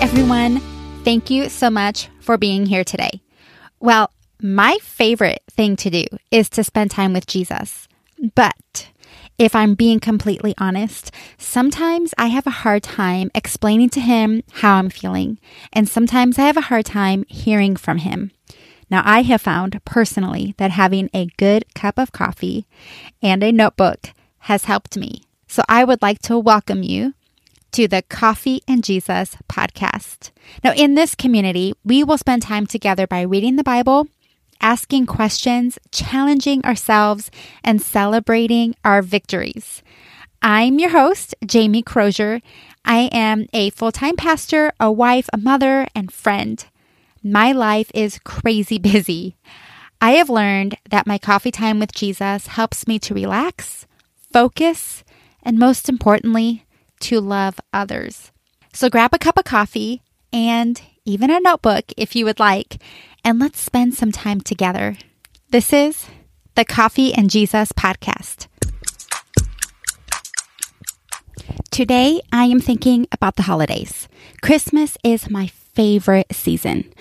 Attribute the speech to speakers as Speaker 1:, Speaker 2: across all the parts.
Speaker 1: everyone. Thank you so much for being here today. Well, my favorite thing to do is to spend time with Jesus. But if I'm being completely honest, sometimes I have a hard time explaining to him how I'm feeling, and sometimes I have a hard time hearing from him. Now, I have found personally that having a good cup of coffee and a notebook has helped me. So I would like to welcome you to the Coffee and Jesus podcast. Now, in this community, we will spend time together by reading the Bible, asking questions, challenging ourselves, and celebrating our victories. I'm your host, Jamie Crozier. I am a full time pastor, a wife, a mother, and friend. My life is crazy busy. I have learned that my coffee time with Jesus helps me to relax, focus, and most importantly, to love others. So grab a cup of coffee and even a notebook if you would like, and let's spend some time together. This is the Coffee and Jesus podcast. Today, I am thinking about the holidays. Christmas is my favorite season.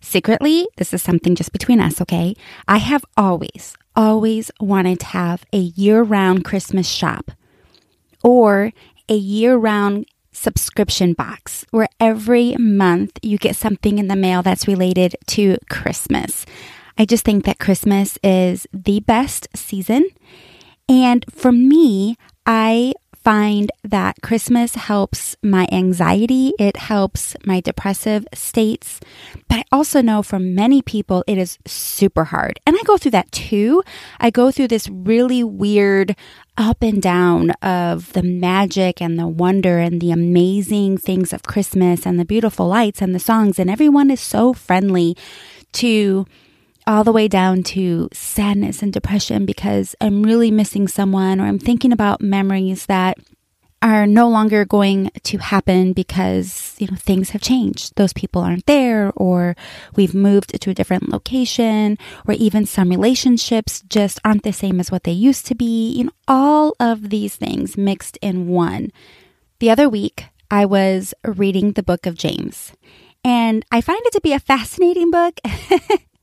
Speaker 1: Secretly, this is something just between us, okay? I have always, always wanted to have a year round Christmas shop or a year round subscription box where every month you get something in the mail that's related to Christmas. I just think that Christmas is the best season. And for me, I find that Christmas helps my anxiety, it helps my depressive states. But I also know for many people, it is super hard. And I go through that too. I go through this really weird up and down of the magic and the wonder and the amazing things of Christmas and the beautiful lights and the songs. And everyone is so friendly to all the way down to sadness and depression because I'm really missing someone or I'm thinking about memories that are no longer going to happen because you know things have changed. Those people aren't there or we've moved to a different location or even some relationships just aren't the same as what they used to be. You know all of these things mixed in one. The other week i was reading the book of james and i find it to be a fascinating book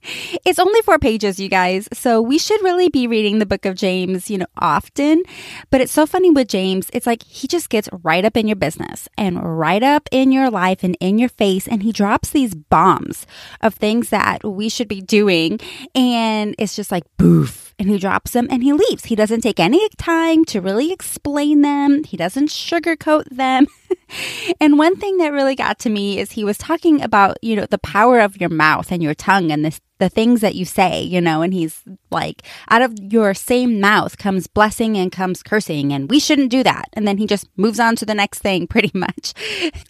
Speaker 1: It's only four pages, you guys. So we should really be reading the book of James, you know, often. But it's so funny with James. It's like he just gets right up in your business and right up in your life and in your face. And he drops these bombs of things that we should be doing. And it's just like, boof. And he drops them and he leaves. He doesn't take any time to really explain them. He doesn't sugarcoat them. and one thing that really got to me is he was talking about, you know, the power of your mouth and your tongue and this the things that you say, you know, and he's like, out of your same mouth comes blessing and comes cursing, and we shouldn't do that. And then he just moves on to the next thing pretty much.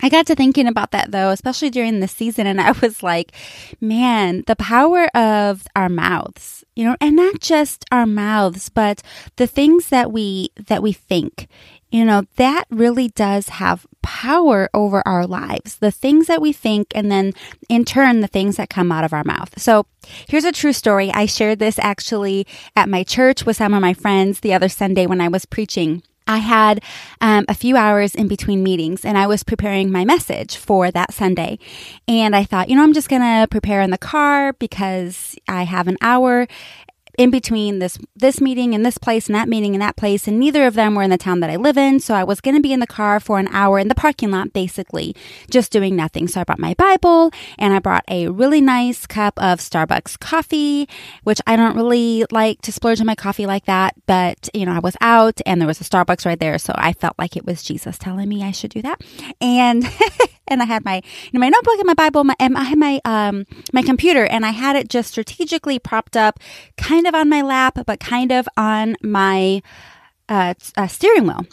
Speaker 1: I got to thinking about that though, especially during the season, and I was like, man, the power of our mouths, you know, and not just our mouths, but the things that we that we think you know, that really does have power over our lives. The things that we think, and then in turn, the things that come out of our mouth. So here's a true story. I shared this actually at my church with some of my friends the other Sunday when I was preaching. I had um, a few hours in between meetings and I was preparing my message for that Sunday. And I thought, you know, I'm just going to prepare in the car because I have an hour in between this this meeting and this place and that meeting and that place and neither of them were in the town that I live in so I was going to be in the car for an hour in the parking lot basically just doing nothing. So I brought my bible and I brought a really nice cup of Starbucks coffee which I don't really like to splurge on my coffee like that but you know I was out and there was a Starbucks right there so I felt like it was Jesus telling me I should do that. And and I had my you know, my notebook and my Bible my, and I had my um my computer and I had it just strategically propped up kind of on my lap, but kind of on my uh, uh, steering wheel.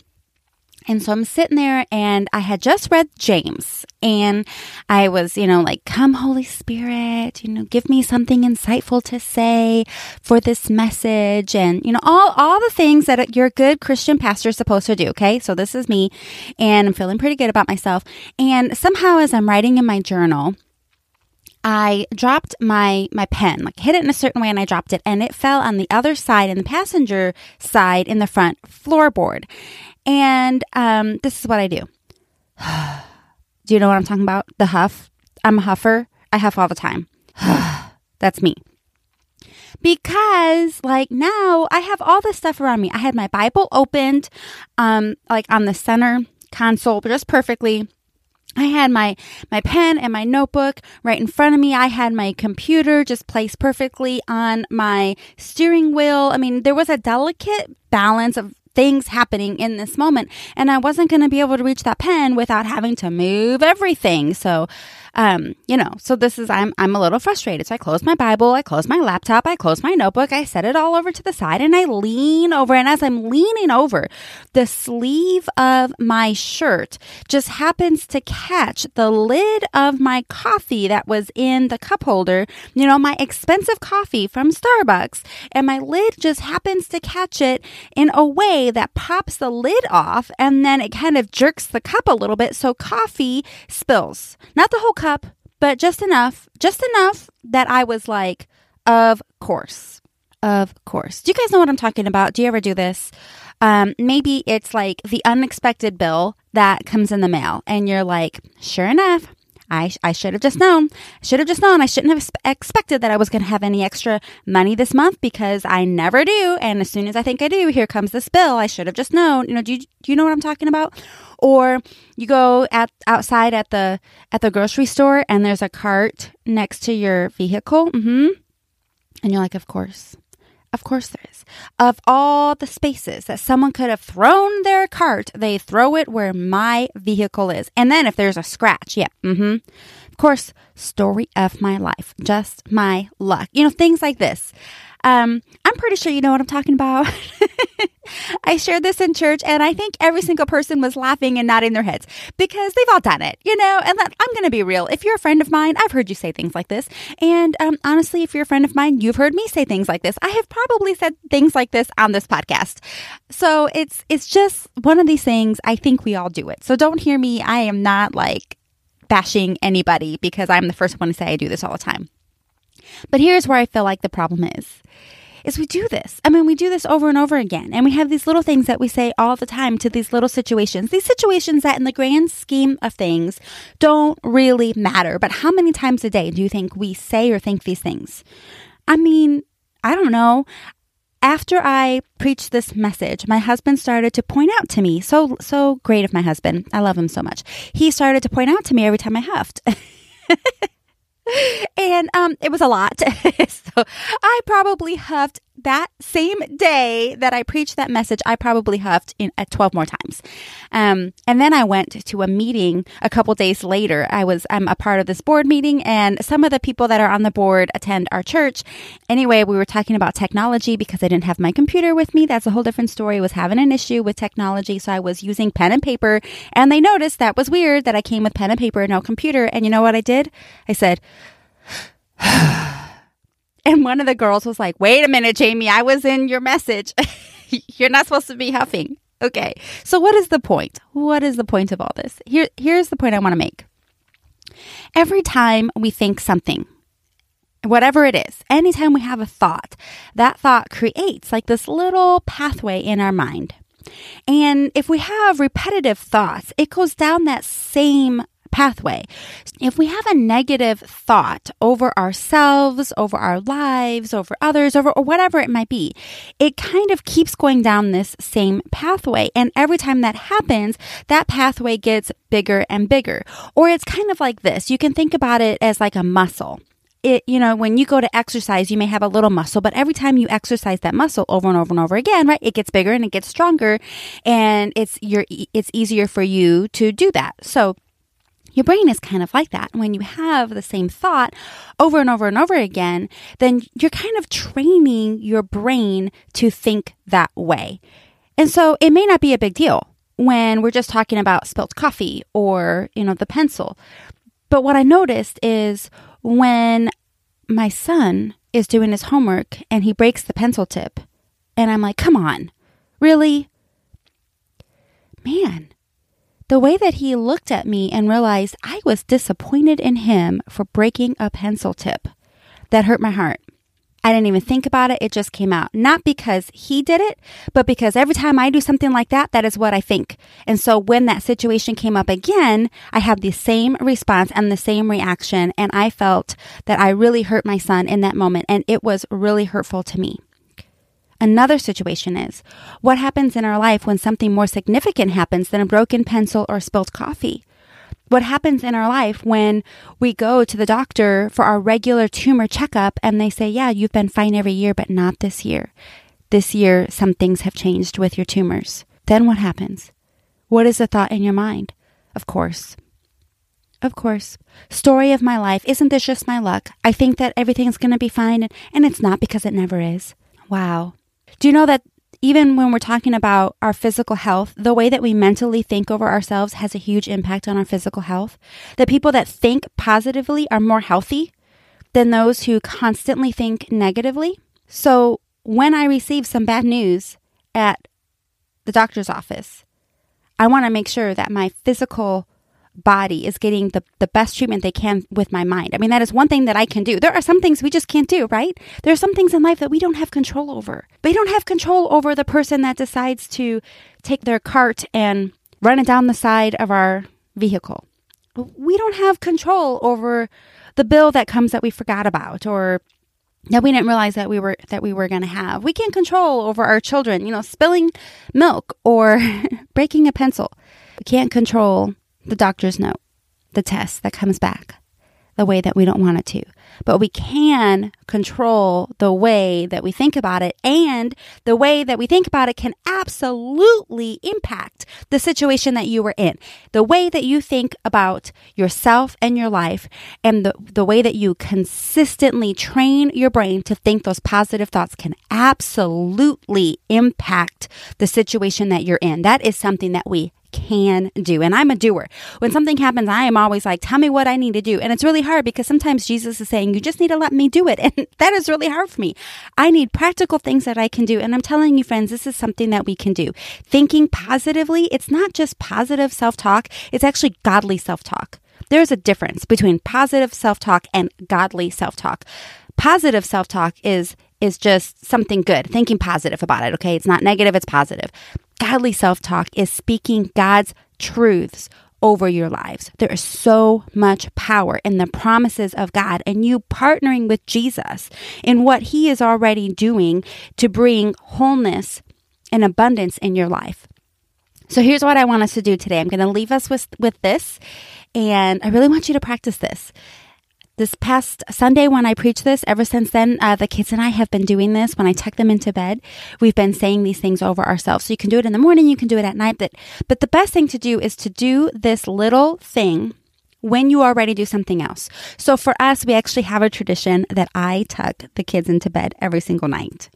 Speaker 1: And so I'm sitting there and I had just read James and I was, you know, like, come Holy Spirit, you know, give me something insightful to say for this message and, you know, all, all the things that your good Christian pastor is supposed to do. Okay. So this is me and I'm feeling pretty good about myself. And somehow as I'm writing in my journal, I dropped my my pen, like hit it in a certain way and I dropped it and it fell on the other side in the passenger side in the front floorboard. And um, this is what I do. Do you know what I'm talking about? The huff. I'm a huffer. I huff all the time. That's me. Because like now I have all this stuff around me. I had my Bible opened, um, like on the center console just perfectly. I had my my pen and my notebook right in front of me. I had my computer just placed perfectly on my steering wheel. I mean, there was a delicate balance of things happening in this moment and I wasn't going to be able to reach that pen without having to move everything. So um, you know, so this is I'm I'm a little frustrated. So I close my Bible, I close my laptop, I close my notebook, I set it all over to the side and I lean over and as I'm leaning over, the sleeve of my shirt just happens to catch the lid of my coffee that was in the cup holder, you know, my expensive coffee from Starbucks, and my lid just happens to catch it in a way that pops the lid off and then it kind of jerks the cup a little bit so coffee spills. Not the whole cup, but just enough, just enough that I was like, of course. Of course. Do you guys know what I'm talking about? Do you ever do this? Um, maybe it's like the unexpected bill that comes in the mail, and you're like, sure enough, I, I should have just known. I should have just known. I shouldn't have expected that I was going to have any extra money this month because I never do. And as soon as I think I do, here comes this bill. I should have just known. You know, do you, do you know what I'm talking about? Or you go at outside at the at the grocery store and there's a cart next to your vehicle. Mm-hmm. And you're like, of course. Of course there is. Of all the spaces that someone could have thrown their cart, they throw it where my vehicle is. And then if there's a scratch, yeah, mm-hmm. Of course, story of my life. Just my luck. You know, things like this. Um, I'm pretty sure you know what I'm talking about. I shared this in church, and I think every single person was laughing and nodding their heads because they've all done it, you know. And I'm going to be real. If you're a friend of mine, I've heard you say things like this. And um, honestly, if you're a friend of mine, you've heard me say things like this. I have probably said things like this on this podcast. So it's it's just one of these things. I think we all do it. So don't hear me. I am not like bashing anybody because I'm the first one to say I do this all the time. But here's where I feel like the problem is. Is we do this. I mean, we do this over and over again. And we have these little things that we say all the time to these little situations. These situations that, in the grand scheme of things, don't really matter. But how many times a day do you think we say or think these things? I mean, I don't know after I preached this message, my husband started to point out to me, so so great of my husband. I love him so much. He started to point out to me every time I huffed. and um, it was a lot. so I probably huffed that same day that I preached that message. I probably huffed in at uh, 12 more times. Um, and then I went to a meeting a couple days later. I was I'm a part of this board meeting, and some of the people that are on the board attend our church. Anyway, we were talking about technology because I didn't have my computer with me. That's a whole different story. I was having an issue with technology, so I was using pen and paper, and they noticed that was weird that I came with pen and paper, no computer. And you know what I did? I said. and one of the girls was like, wait a minute, Jamie, I was in your message. You're not supposed to be huffing. Okay. So what is the point? What is the point of all this? Here, here's the point I want to make. Every time we think something, whatever it is, anytime we have a thought, that thought creates like this little pathway in our mind. And if we have repetitive thoughts, it goes down that same pathway. If we have a negative thought over ourselves, over our lives, over others, over or whatever it might be, it kind of keeps going down this same pathway. And every time that happens, that pathway gets bigger and bigger. Or it's kind of like this. You can think about it as like a muscle it, you know, when you go to exercise, you may have a little muscle, but every time you exercise that muscle over and over and over again, right, it gets bigger and it gets stronger and it's, you're, it's easier for you to do that. So your brain is kind of like that. When you have the same thought over and over and over again, then you're kind of training your brain to think that way. And so it may not be a big deal when we're just talking about spilt coffee or, you know, the pencil. But what I noticed is when my son is doing his homework and he breaks the pencil tip, and I'm like, come on, really? Man, the way that he looked at me and realized I was disappointed in him for breaking a pencil tip. That hurt my heart. I didn't even think about it. It just came out. Not because he did it, but because every time I do something like that, that is what I think. And so when that situation came up again, I had the same response and the same reaction. And I felt that I really hurt my son in that moment. And it was really hurtful to me. Another situation is what happens in our life when something more significant happens than a broken pencil or spilled coffee? what happens in our life when we go to the doctor for our regular tumor checkup and they say, yeah, you've been fine every year, but not this year. This year, some things have changed with your tumors. Then what happens? What is the thought in your mind? Of course. Of course. Story of my life. Isn't this just my luck? I think that everything's going to be fine, and it's not because it never is. Wow. Do you know that even when we're talking about our physical health, the way that we mentally think over ourselves has a huge impact on our physical health. The people that think positively are more healthy than those who constantly think negatively. So when I receive some bad news at the doctor's office, I want to make sure that my physical body is getting the, the best treatment they can with my mind. I mean, that is one thing that I can do. There are some things we just can't do, right? There are some things in life that we don't have control over. We don't have control over the person that decides to take their cart and run it down the side of our vehicle. We don't have control over the bill that comes that we forgot about or that we didn't realize that we were that we were going to have. We can't control over our children, you know, spilling milk or breaking a pencil. We can't control the doctor's note, the test that comes back the way that we don't want it to. But we can control the way that we think about it, and the way that we think about it can absolutely impact the situation that you were in. The way that you think about yourself and your life, and the, the way that you consistently train your brain to think those positive thoughts can absolutely impact the situation that you're in. That is something that we can do. And I'm a doer. When something happens, I am always like, tell me what I need to do. And it's really hard because sometimes Jesus is saying, you just need to let me do it. And that is really hard for me. I need practical things that I can do. And I'm telling you, friends, this is something that we can do. Thinking positively, it's not just positive self talk, it's actually godly self talk. There's a difference between positive self talk and godly self talk. Positive self talk is is just something good, thinking positive about it, okay? It's not negative, it's positive. Godly self talk is speaking God's truths over your lives. There is so much power in the promises of God and you partnering with Jesus in what He is already doing to bring wholeness and abundance in your life. So here's what I want us to do today. I'm going to leave us with, with this, and I really want you to practice this this past Sunday when I preached this, ever since then, uh, the kids and I have been doing this. When I tuck them into bed, we've been saying these things over ourselves. So you can do it in the morning, you can do it at night. But, but the best thing to do is to do this little thing when you already do something else. So for us, we actually have a tradition that I tuck the kids into bed every single night.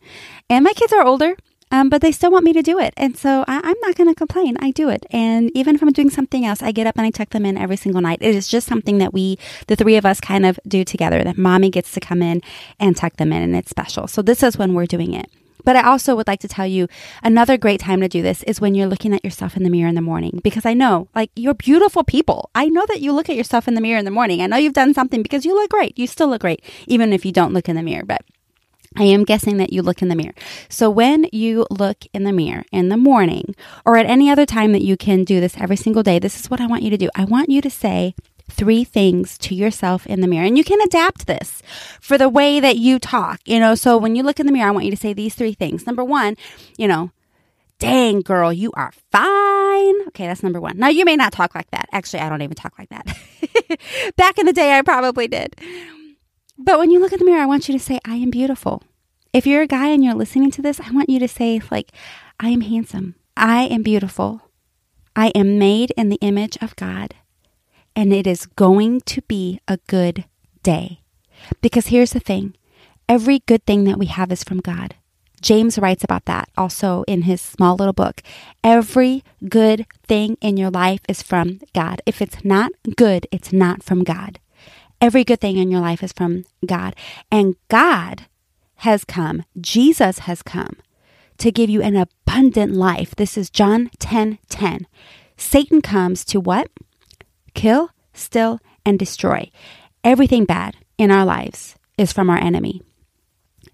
Speaker 1: And my kids are older. Um, but they still want me to do it. And so I, am not going to complain. I do it. And even if I'm doing something else, I get up and I tuck them in every single night. It is just something that we, the three of us, kind of do together, that mommy gets to come in and tuck them in, and it's special. So this is when we're doing it. But I also would like to tell you another great time to do this is when you're looking at yourself in the mirror in the morning. Because I know, like, you're beautiful people. I know that you look at yourself in the mirror in the morning. I know you've done something because you look great. You still look great, even if you don't look in the mirror. But I am guessing that you look in the mirror. So when you look in the mirror in the morning or at any other time that you can do this every single day, this is what I want you to do. I want you to say three things to yourself in the mirror. And you can adapt this for the way that you talk, you know. So when you look in the mirror, I want you to say these three things. Number one, you know, dang girl, you are fine. Okay, that's number one. Now you may not talk like that. Actually, I don't even talk like that. Back in the day, I probably did. But when you look in the mirror, I want you to say, I am beautiful. If you're a guy and you're listening to this, I want you to say, like, I am handsome. I am beautiful. I am made in the image of God. And it is going to be a good day. Because here's the thing every good thing that we have is from God. James writes about that also in his small little book. Every good thing in your life is from God. If it's not good, it's not from God. Every good thing in your life is from God. And God has come, Jesus has come to give you an abundant life. This is John 10 10. Satan comes to what? Kill, steal, and destroy. Everything bad in our lives is from our enemy.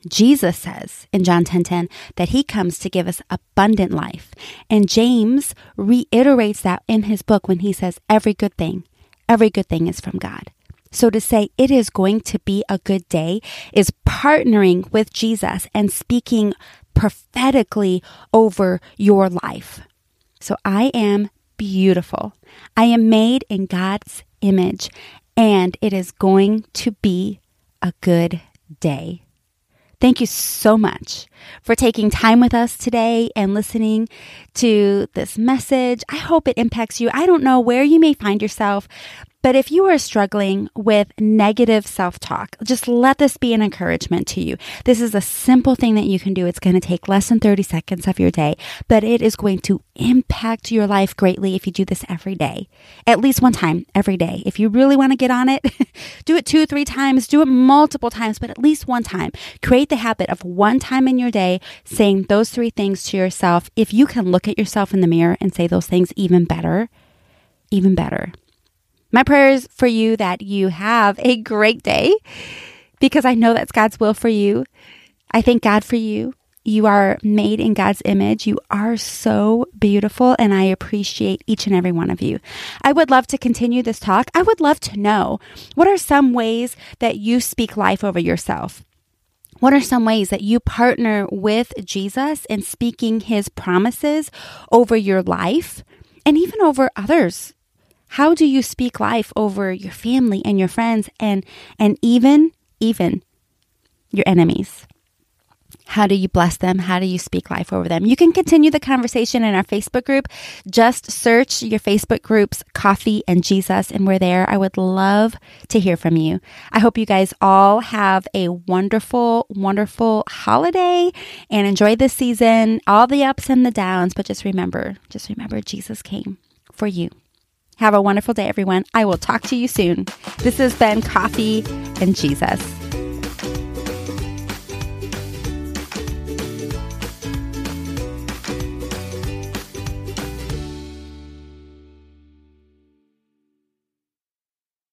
Speaker 1: Jesus says in John 10:10 10, 10, that he comes to give us abundant life. And James reiterates that in his book when he says every good thing, every good thing is from God. So to say it is going to be a good day is partnering with Jesus and speaking prophetically over your life. So I am beautiful. I am made in God's image and it is going to be a good day. Thank you so much for taking time with us today and listening to this message. I hope it impacts you. I don't know where you may find yourself, but if you are struggling with negative self talk, just let this be an encouragement to you. This is a simple thing that you can do. It's going to take less than 30 seconds of your day, but it is going to impact your life greatly if you do this every day, at least one time every day. If you really want to get on it, do it two, three times, do it multiple times, but at least one time. Create the habit of one time in your day saying those three things to yourself. If you can look at yourself in the mirror and say those things even better, even better. My prayer is for you that you have a great day because I know that's God's will for you. I thank God for you. You are made in God's image. You are so beautiful, and I appreciate each and every one of you. I would love to continue this talk. I would love to know what are some ways that you speak life over yourself? What are some ways that you partner with Jesus in speaking his promises over your life and even over others how do you speak life over your family and your friends and and even even your enemies? How do you bless them? How do you speak life over them? You can continue the conversation in our Facebook group. Just search your Facebook groups, Coffee and Jesus, and we're there. I would love to hear from you. I hope you guys all have a wonderful, wonderful holiday and enjoy this season, all the ups and the downs. But just remember, just remember, Jesus came for you. Have a wonderful day, everyone. I will talk to you soon. This has been Coffee and Jesus.